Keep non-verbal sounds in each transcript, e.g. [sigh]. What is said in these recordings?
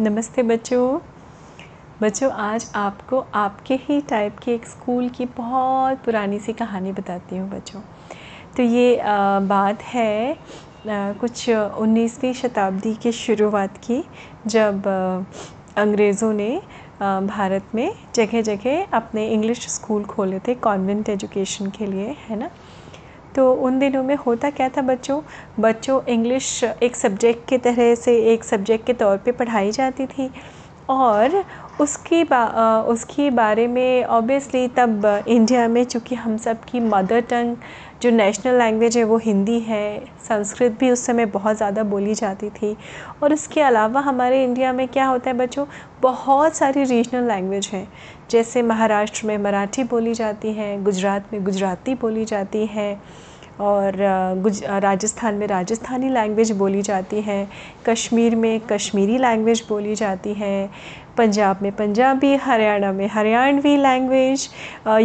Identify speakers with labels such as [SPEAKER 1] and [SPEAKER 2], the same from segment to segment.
[SPEAKER 1] नमस्ते बच्चों। बच्चों, आज आपको आपके ही टाइप के एक स्कूल की बहुत पुरानी सी कहानी बताती हूँ बच्चों। तो ये बात है कुछ 19वीं शताब्दी की शुरुआत की, जब अंग्रेज़ों ने भारत में जगह जगह अपने इंग्लिश स्कूल खोले थे कॉन्वेंट एजुकेशन के लिए, है ना? तो उन दिनों में होता क्या था बच्चों? बच्चों इंग्लिश एक सब्जेक्ट के तरह से, एक सब्जेक्ट के तौर पे पढ़ाई जाती थी और उसकी बा उसके बारे में ऑब्वियसली तब इंडिया में चूँकि हम सब की मदर टंग जो नेशनल लैंग्वेज है वो हिंदी है, संस्कृत भी उस समय बहुत ज़्यादा बोली जाती थी और उसके अलावा हमारे इंडिया में क्या होता है बच्चों? बहुत सारी रीजनल लैंग्वेज हैं। जैसे महाराष्ट्र में मराठी बोली जाती है, गुजरात में गुजराती बोली जाती है, और गुज राजस्थान में राजस्थानी लैंग्वेज बोली जाती है, कश्मीर में कश्मीरी लैंग्वेज बोली जाती है, पंजाब में पंजाबी, हरियाणा में हरियाणवी लैंग्वेज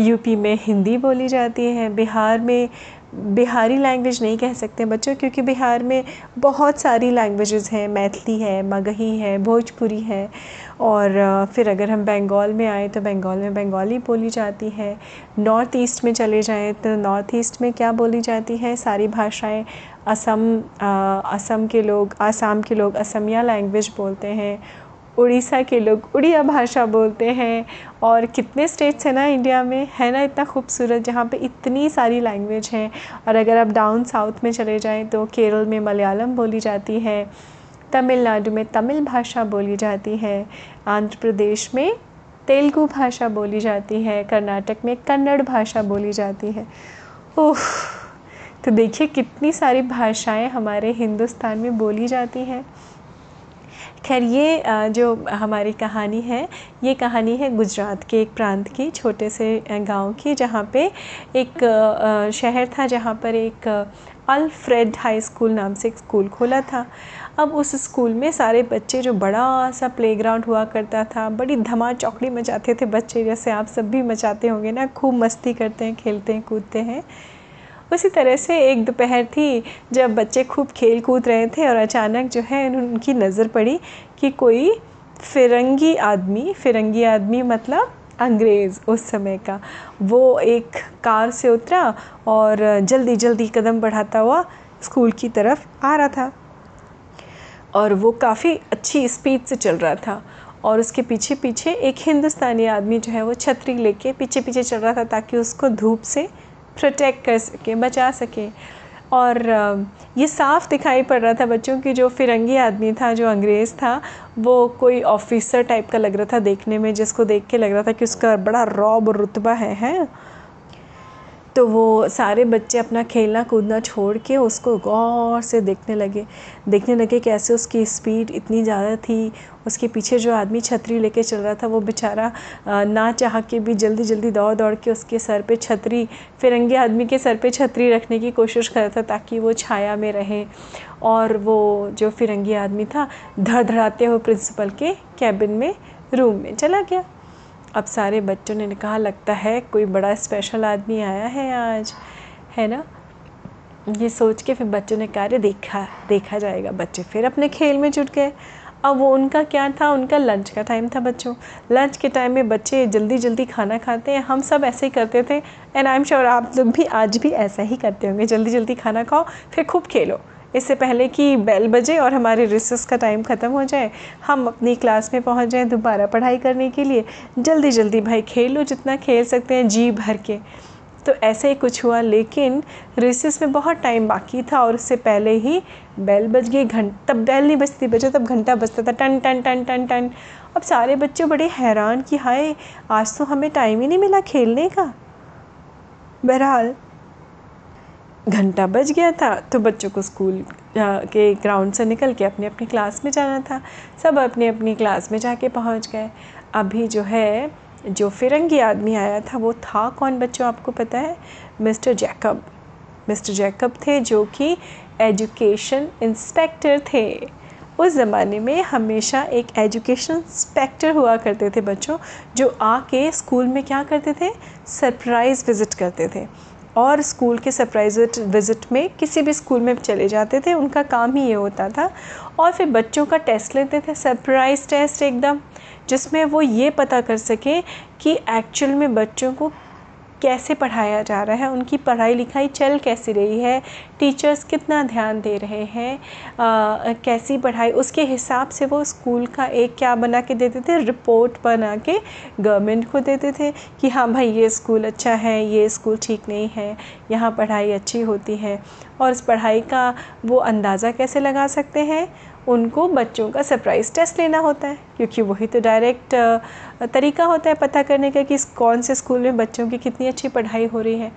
[SPEAKER 1] यूपी में हिंदी बोली जाती है, बिहार में बिहारी लैंग्वेज नहीं कह सकते बच्चों, क्योंकि बिहार में बहुत सारी लैंग्वेजेस हैं, मैथिली है, मगही है, भोजपुरी है, और फिर अगर हम बंगाल में आए तो बंगाल में बंगाली बोली जाती है नॉर्थ ईस्ट में चले जाएँ तो नॉर्थ ईस्ट में क्या बोली जाती है, सारी भाषाएँ असम असम के लोग, आसाम के लोग असमिया लैंग्वेज बोलते हैं उड़ीसा के लोग उड़िया भाषा बोलते हैं। और कितने स्टेट्स हैं ना इंडिया में? है ना इतना खूबसूरत जहाँ पे इतनी सारी लैंग्वेज हैं। और अगर आप डाउन साउथ में चले जाएँ तो केरल में मलयालम बोली जाती है। तमिलनाडु में तमिल भाषा बोली जाती है। आंध्र प्रदेश में तेलुगु भाषा बोली जाती है। कर्नाटक में कन्नड़ भाषा बोली जाती है। ओह तो देखिए कितनी सारी भाषाएँ हमारे हिंदुस्तान में बोली जाती हैं। खैर, ये जो हमारी कहानी है, ये कहानी है गुजरात के एक प्रांत की, छोटे से गाँव की, जहाँ पे एक शहर था, जहाँ पर एक अल्फ्रेड हाई स्कूल नाम से एक स्कूल खोला था। अब उस स्कूल में सारे बच्चे, जो बड़ा सा प्लेग्राउंड हुआ करता था, बड़ी धमा चौकड़ी मचाते थे बच्चे, जैसे आप सब भी मचाते होंगे ना, खूब मस्ती करते हैं, खेलते हैं, कूदते हैं। उसी तरह से एक दोपहर थी, जब बच्चे खूब खेल कूद रहे थे और अचानक जो है उनकी नज़र पड़ी कि कोई फिरंगी आदमी फिरंगी आदमी मतलब अंग्रेज़ उस समय का। वो एक कार से उतरा और जल्दी जल्दी कदम बढ़ाता हुआ स्कूल की तरफ़ आ रहा था और वो काफ़ी अच्छी स्पीड से चल रहा था और उसके पीछे पीछे एक हिंदुस्तानी आदमी जो है वो छतरी लेके पीछे पीछे चल रहा था ताकि उसको धूप से प्रोटेक्ट कर सके, बचा सके। और ये साफ़ दिखाई पड़ रहा था बच्चों की, जो फिरंगी आदमी था, जो अंग्रेज़ था, वो कोई ऑफिसर टाइप का लग रहा था देखने में, जिसको देख के लग रहा था कि उसका बड़ा रौब रुतबा है, हैं? तो वो सारे बच्चे अपना खेलना कूदना छोड़ के उसको गौर से देखने लगे। देखने लगे कैसे उसकी स्पीड इतनी ज़्यादा थी। उसके पीछे जो आदमी छतरी लेके चल रहा था, वो बेचारा ना चाह के भी जल्दी जल्दी दौड़ दौड़ के उसके सर पे छतरी, फिरंगे आदमी के सर पे छतरी रखने की कोशिश कर रहा था ताकि वो छाया में रहे। और वो जो फिरंगी आदमी था, धड़धड़ाते हुए प्रिंसिपल के कैबिन में रूम में चला गया। अब सारे बच्चों ने कहा, लगता है कोई बड़ा स्पेशल आदमी आया है आज। है ना? ये सोच के फिर बच्चों ने कहा देखा देखा जाएगा बच्चे। फिर अपने खेल में जुट गए। अब वो उनका क्या था? उनका लंच का टाइम था बच्चों। लंच के टाइम में बच्चे जल्दी जल्दी खाना खाते हैं। हम सब ऐसे ही करते थे। एंड आई एम श्योर आप लोग भी आज भी ऐसा ही करते होंगे। जल्दी जल्दी खाना खाओ, फिर खूब खेलो। इससे पहले कि बेल बजे और हमारे रिसर्स का टाइम ख़त्म हो जाए, हम अपनी क्लास में पहुँच जाएँ दोबारा पढ़ाई करने के लिए। जल्दी जल्दी भाई, खेल लो जितना खेल सकते हैं जी भर के। तो ऐसे ही कुछ हुआ, लेकिन रिसेस में बहुत टाइम बाकी था और उससे पहले ही बेल बज गई घंट तब बेल नहीं बजती, बजे तब घंटा बजता था, टन टन टन टन टन। अब सारे बच्चे बड़े हैरान कि हाय, आज तो हमें टाइम ही नहीं मिला खेलने का। बहरहाल घंटा बज गया था तो बच्चों को स्कूल के ग्राउंड से निकल के अपने अपनी क्लास में जाना था। सब अपने अपनी क्लास में जाके पहुँच गए। अभी जो है, जो फिरंगी आदमी आया था, वो था कौन बच्चों आपको पता है? Mister Jacob. मिस्टर जैकब थे जो कि एजुकेशन इंस्पेक्टर थे। उस ज़माने में हमेशा एक एजुकेशन इंस्पेक्टर हुआ करते थे बच्चों, जो आके स्कूल में क्या करते थे? सरप्राइज़ विज़िट करते थे। और स्कूल के सरप्राइज़ विज़िट में किसी भी स्कूल में चले जाते थे, उनका काम ही ये होता था। और फिर बच्चों का टेस्ट लेते थे, सरप्राइज़ टेस्ट एकदम, जिसमें वो ये पता कर सकें कि एक्चुअल में बच्चों को कैसे पढ़ाया जा रहा है, उनकी पढ़ाई लिखाई चल कैसी रही है, टीचर्स कितना ध्यान दे रहे हैं कैसी पढ़ाई, उसके हिसाब से वो स्कूल का एक क्या बना के देते थे, रिपोर्ट बना के गवर्नमेंट को देते थे कि हाँ भाई ये स्कूल अच्छा है, ये स्कूल ठीक नहीं है यहाँ पढ़ाई अच्छी होती है और इस पढ़ाई का वो अंदाज़ा कैसे लगा सकते हैं? उनको बच्चों का सरप्राइज़ टेस्ट लेना होता है, क्योंकि वही तो डायरेक्ट तरीका होता है पता करने का कि कौन से स्कूल में बच्चों की कितनी अच्छी पढ़ाई हो रही है।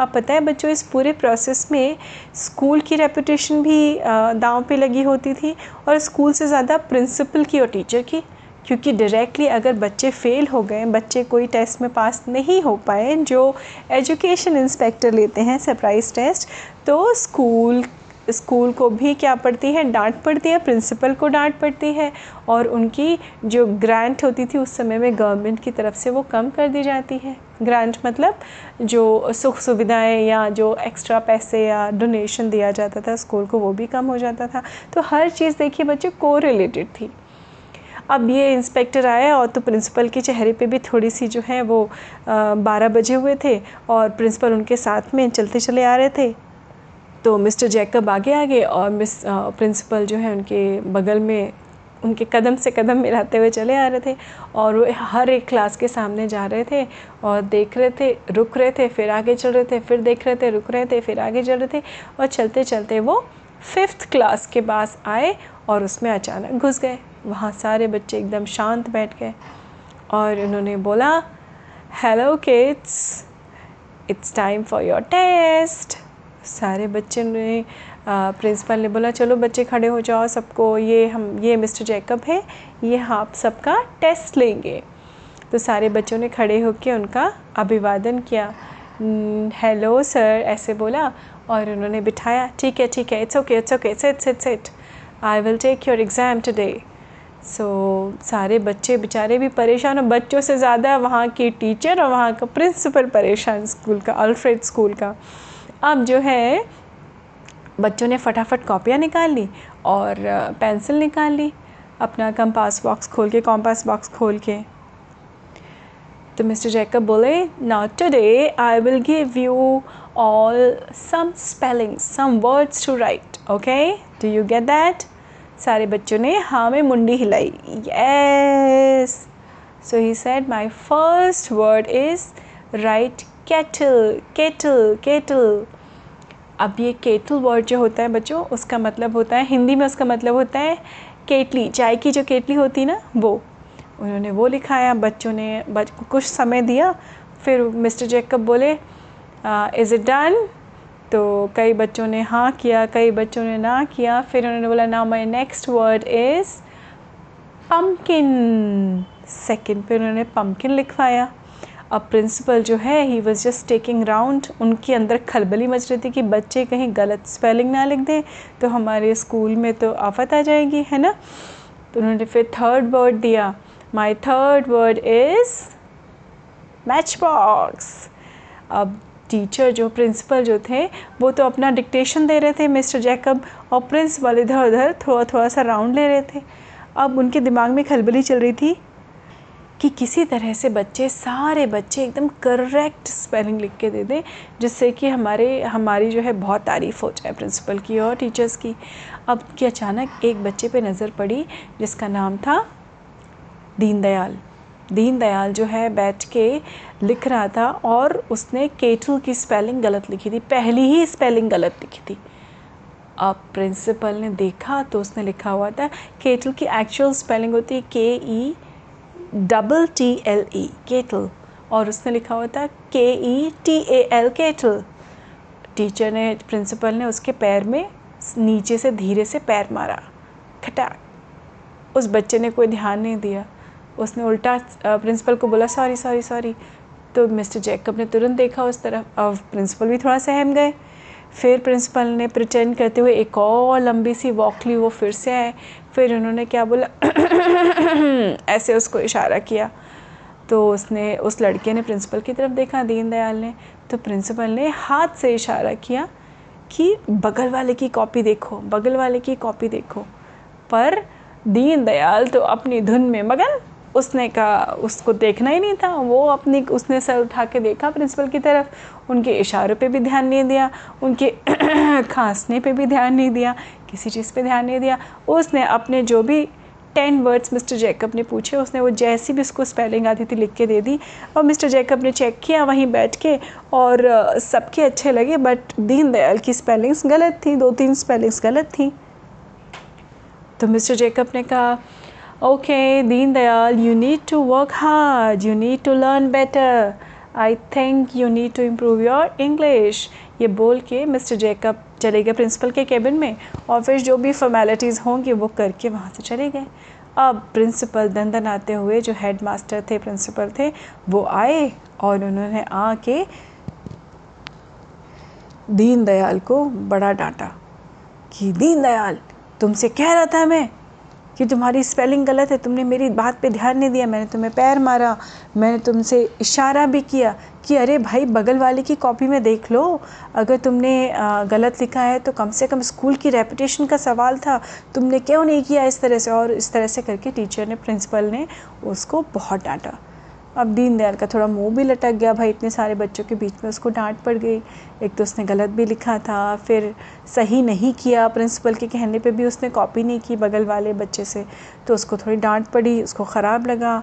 [SPEAKER 1] अब पता है बच्चों, इस पूरे प्रोसेस में स्कूल की रेपुटेशन भी दांव पे लगी होती थी और स्कूल से ज़्यादा प्रिंसिपल की और टीचर की। क्योंकि डायरेक्टली अगर बच्चे फ़ेल हो गए, बच्चे कोई टेस्ट में पास नहीं हो पाए, जो एजुकेशन इंस्पेक्टर लेते हैं सरप्राइज़ टेस्ट तो स्कूल स्कूल को भी क्या पड़ती है? डांट पड़ती है प्रिंसिपल को डांट पड़ती है और उनकी जो ग्रांट होती थी उस समय में गवर्नमेंट की तरफ़ से वो कम कर दी जाती है। ग्रांट मतलब जो सुख सुविधाएँ या जो एक्स्ट्रा पैसे या डोनेशन दिया जाता था स्कूल को वो भी कम हो जाता था। तो हर चीज़ देखिए बच्चे को रिलेटेड थी। अब ये इंस्पेक्टर आया और तो प्रिंसिपल के चेहरे पे भी थोड़ी सी जो है वो बारह बजे हुए थे और प्रिंसिपल उनके साथ में चलते चले आ रहे थे। तो मिस्टर जैकब आगे आगे और मिस प्रिंसिपल जो है उनके बगल में, उनके कदम से कदम मिलाते हुए चले आ रहे थे और वो हर एक क्लास के सामने जा रहे थे और देख रहे थे, रुक रहे थे, फिर आगे चल रहे थे, फिर देख रहे थे, रुक रहे थे, फिर आगे चल रहे थे और चलते चलते वो फिफ्थ क्लास के पास आए और उसमें अचानक घुस गए। वहाँ सारे बच्चे एकदम शांत बैठ गए और उन्होंने बोला hello kids it's time for your test सारे बच्चे ने प्रिंसिपल ने बोला, चलो बच्चे खड़े हो जाओ, सबको ये हम, ये मिस्टर जैकब है, ये आप सबका टेस्ट लेंगे. तो सारे बच्चों ने खड़े होकर उनका अभिवादन किया। हेलो सर ऐसे बोला और उन्होंने बिठाया, ठीक है ठीक है it's okay it's okay sit sit sit I will take your exam today so so, सारे बच्चे बेचारे भी परेशान और बच्चों से ज़्यादा वहाँ की टीचर और वहाँ का प्रिंसिपल परेशान स्कूल का अल्फ्रेड स्कूल का। अब जो है बच्चों ने फटाफट कॉपियाँ निकाल ली और पेंसिल निकाल ली अपना कंपास बॉक्स खोल के कॉम्पास बॉक्स खोल के। तो मिस्टर जैकब बोले not today I will give you all some spelling some words to write okay do you get that सारे बच्चों ने हाँ में मुंडी हिलाई। Yes so he said my first word is right kettle kettle kettle अब ये केटल वर्ड जो होता है बच्चों उसका मतलब होता है हिंदी में उसका मतलब होता है केटली चाय की जो केटली होती ना वो। उन्होंने वो लिखाया बच्चों ने बच, कुछ समय दिया फिर मिस्टर जैकब बोले इज़ इट डन तो कई बच्चों ने हाँ किया, कई बच्चों ने ना किया। फिर उन्होंने बोला ना my next word is pumpkin second पे उन्होंने पम्पकिन लिखवाया। अब प्रिंसिपल जो है he was just taking round उनके अंदर खलबली मच रही थी कि बच्चे कहीं गलत स्पेलिंग ना लिख दें तो हमारे स्कूल में तो आफत आ जाएगी, है ना? तो उन्होंने फिर थर्ड वर्ड दिया। My third word is match box अब टीचर जो प्रिंसिपल जो थे, वो तो अपना डिक्टेशन दे रहे थे मिस्टर जैकब और प्रिंसिपल इधर उधर थोड़ा थोड़ा सा राउंड ले रहे थे। अब उनके दिमाग में खलबली चल रही थी कि किसी तरह से बच्चे, सारे बच्चे एकदम करेक्ट स्पेलिंग लिख के दे दें, जिससे कि हमारे, हमारी जो है बहुत तारीफ़ हो जाए प्रिंसिपल की और टीचर्स की। अब कि अचानक एक बच्चे पे नज़र पड़ी, जिसका नाम था दीनदयाल। दीनदयाल जो है बैठ के लिख रहा था और उसने केटल की स्पेलिंग गलत लिखी थी, पहली ही स्पेलिंग गलत लिखी थी। अब प्रिंसिपल ने देखा तो उसने लिखा हुआ था, केटल की एक्चुअल स्पेलिंग होती है K E double T L E kettle. और उसने लिखा हुआ था K E T A L kettle. Teacher ने, प्रिंसिपल ने उसके पैर में नीचे से धीरे से पैर मारा, खटाक। उस बच्चे ने कोई ध्यान नहीं दिया। उसने उल्टा प्रिंसिपल को बोला, सॉरी सॉरी सॉरी। तो मिस्टर जैकब ने तुरंत देखा उस तरफ़। अब प्रिंसिपल भी थोड़ा सहम गए। फिर प्रिंसिपल ने प्रटेंड करते हुए एक और लंबी सी वॉक ली, वो फिर से आए। फिर उन्होंने क्या बोला? [clears throat] ऐसे उसको इशारा किया। तो उसने, उस लड़के ने प्रिंसिपल की तरफ़ देखा, दीनदयाल ने। तो प्रिंसिपल ने हाथ से इशारा किया कि, बगल वाले की कॉपी देखो, बगल वाले की कॉपी देखो। पर दीनदयाल तो अपनी धुन में मगन उसने कहा, उसको देखना ही नहीं था। वो अपनी, उसने सर उठा के देखा प्रिंसिपल की तरफ़। उनके इशारों पे भी ध्यान नहीं दिया, उनके [clears throat] खांसने पे भी ध्यान नहीं दिया, किसी चीज़ पे ध्यान नहीं दिया। उसने अपने जो भी टेन वर्ड्स मिस्टर जैकब ने पूछे, उसने वो जैसी भी उसको स्पेलिंग आती थी लिख के दे दी और मिस्टर जैकब ने चेक किया वहीं बैठ के और सबके अच्छे लगे, बट दीन दयाल की स्पेलिंग्स गलत थी, दो तीन स्पेलिंग्स गलत थी। तो मिस्टर जैकब ने कहा okay Deen Dayal you need to work hard you need to learn better I think you need to improve your English ये बोल के मिस्टर जैकब चले गए प्रिंसिपल के केबिन में. और फिर जो भी फॉर्मेलिटीज़ होंगी वो करके वहाँ से चले गए. अब प्रिंसिपल दन दन आते हुए जो हेड मास्टर थे प्रिंसिपल थे, वो आए और उन्होंने आके दीन दयाल को बड़ा डांटा कि दीन दयाल तुमसे कह रहा था मैं कि तुम्हारी स्पेलिंग गलत है, तुमने मेरी बात पे ध्यान नहीं दिया, मैंने तुम्हें पैर मारा, मैंने तुमसे इशारा भी किया कि अरे भाई, बगल वाले की कॉपी में देख लो। अगर तुमने गलत लिखा है तो कम से कम स्कूल की रेपुटेशन का सवाल था। तुमने क्यों नहीं किया इस तरह से? और इस तरह से करके टीचर ने प्रिंसिपल ने उसको बहुत डांटा। अब दीनदयाल का थोड़ा मुँह भी लटक गया भाई, इतने सारे बच्चों के बीच में उसको डांट पड़ गई। एक तो उसने गलत भी लिखा था, फिर सही नहीं किया प्रिंसिपल के कहने पे भी उसने कॉपी नहीं की बगल वाले बच्चे से तो उसको थोड़ी डांट पड़ी, उसको ख़राब लगा।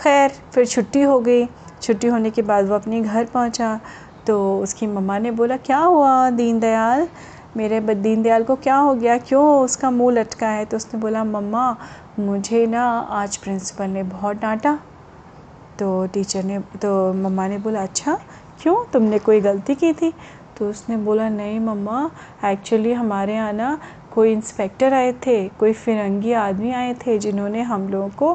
[SPEAKER 1] खैर, फिर छुट्टी हो गई। छुट्टी होने के बाद वो अपने घर पहुँचा तो उसकी मम्मा ने बोला, क्या हुआ दीनदयाल? मेरे दीनदयाल को क्या हो गया? क्यों उसका मुँह लटका है? तो उसने बोला, मम्मा, मुझे ना आज प्रिंसिपल ने बहुत डांटा। तो टीचर ने तो मम्मा ने बोला अच्छा क्यों? तुमने कोई गलती की थी? तो उसने बोला, नहीं मम्मा एक्चुअली हमारे यहाँ ना कोई इंस्पेक्टर आए थे, कोई फिरंगी आदमी आए थे जिन्होंने हम लोगों को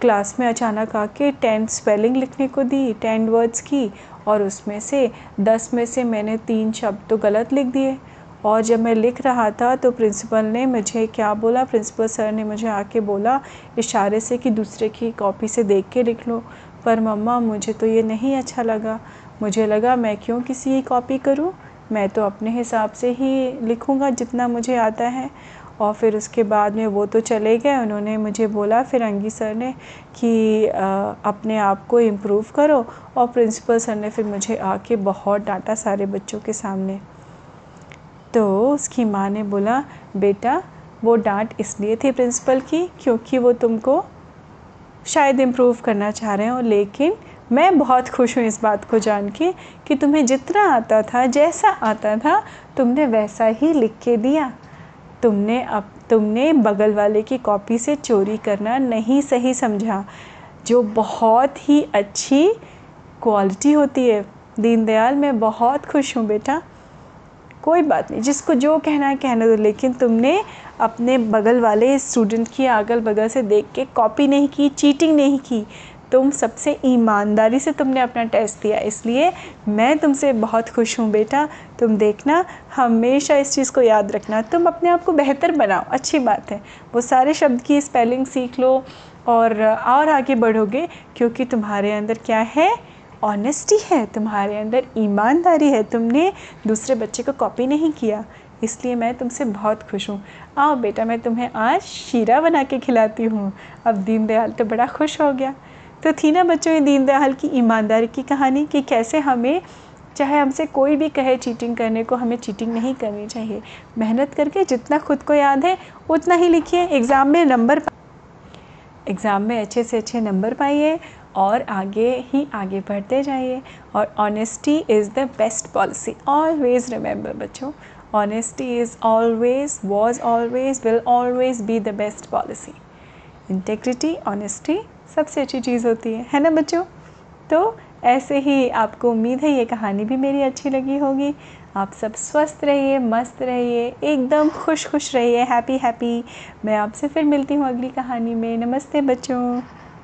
[SPEAKER 1] क्लास में अचानक आके टेन स्पेलिंग लिखने को दी टेन वर्ड्स की और उसमें से दस में से मैंने तीन शब्द तो गलत लिख दिए। और जब मैं लिख रहा था तो प्रिंसिपल ने मुझे क्या बोला? प्रिंसिपल सर ने मुझे आके बोला, इशारे से कि दूसरे की कॉपी से देख के लिख लो। पर मम्मा, मुझे तो ये नहीं अच्छा लगा। मुझे लगा, मैं क्यों किसी की कॉपी करूँ? मैं तो अपने हिसाब से ही लिखूँगा जितना मुझे आता है। और फिर उसके बाद में वो तो चले गए। उन्होंने मुझे बोला, फिर अंगी सर ने कि अपने आप को इम्प्रूव करो। और प्रिंसिपल सर ने फिर मुझे आके बहुत डांटा सारे बच्चों के सामने। तो उसकी माँ ने बोला, बेटा, वो डांट इसलिए थी प्रिंसिपल की क्योंकि वो तुमको शायद इम्प्रूव करना चाह रहे हो, लेकिन मैं बहुत खुश हूँ इस बात को जान के कि तुम्हें जितना आता था, जैसा आता था, तुमने वैसा ही लिख के दिया। तुमने अब, तुमने बगल वाले की कॉपी से चोरी करना नहीं सही समझा, जो बहुत ही अच्छी क्वालिटी होती है। दीनदयाल, मैं बहुत खुश हूँ बेटा। कोई बात नहीं, जिसको जो कहना है कहने दो, लेकिन तुमने अपने बगल वाले स्टूडेंट की अगल बगल से देख के कॉपी नहीं की चीटिंग नहीं की। तुम सबसे ईमानदारी से तुमने अपना टेस्ट दिया, इसलिए मैं तुमसे बहुत खुश हूँ बेटा। तुम देखना, हमेशा इस चीज़ को याद रखना, तुम अपने आप को बेहतर बनाओ, अच्छी बात है। वो सारे शब्द की स्पेलिंग सीख लो और और आगे बढ़ोगे, क्योंकि तुम्हारे अंदर क्या है? ऑनेस्टी है, तुम्हारे अंदर ईमानदारी है, तुमने दूसरे बच्चे को कॉपी नहीं किया। इसलिए मैं तुमसे बहुत खुश हूँ। आओ बेटा, मैं तुम्हें आज शीरा बना के खिलाती हूँ। अब दीनदयाल तो बड़ा खुश हो गया। तो थी ना बच्चों, ये दीनदयाल की ईमानदारी की कहानी कि कैसे हमें, चाहे हमसे कोई भी कहे चीटिंग करने को, हमें चीटिंग नहीं करनी चाहिए। मेहनत करके जितना खुद को याद है, उतना ही लिखिए। एग्ज़ाम में नंबर एग्ज़ाम में अच्छे से अच्छे नंबर पाइए। और आगे ही आगे बढ़ते जाइए। और honesty is the best policy always remember बच्चों honesty is always was always will always be the best policy integrity honesty सबसे अच्छी चीज़ होती है है ना बच्चों? तो ऐसे ही आपको उम्मीद है ये कहानी भी मेरी अच्छी लगी होगी। आप सब स्वस्थ रहिए, मस्त रहिए, एकदम खुश खुश रहिए हैप्पी हैप्पी मैं आपसे फिर मिलती हूँ अगली कहानी में। नमस्ते बच्चों।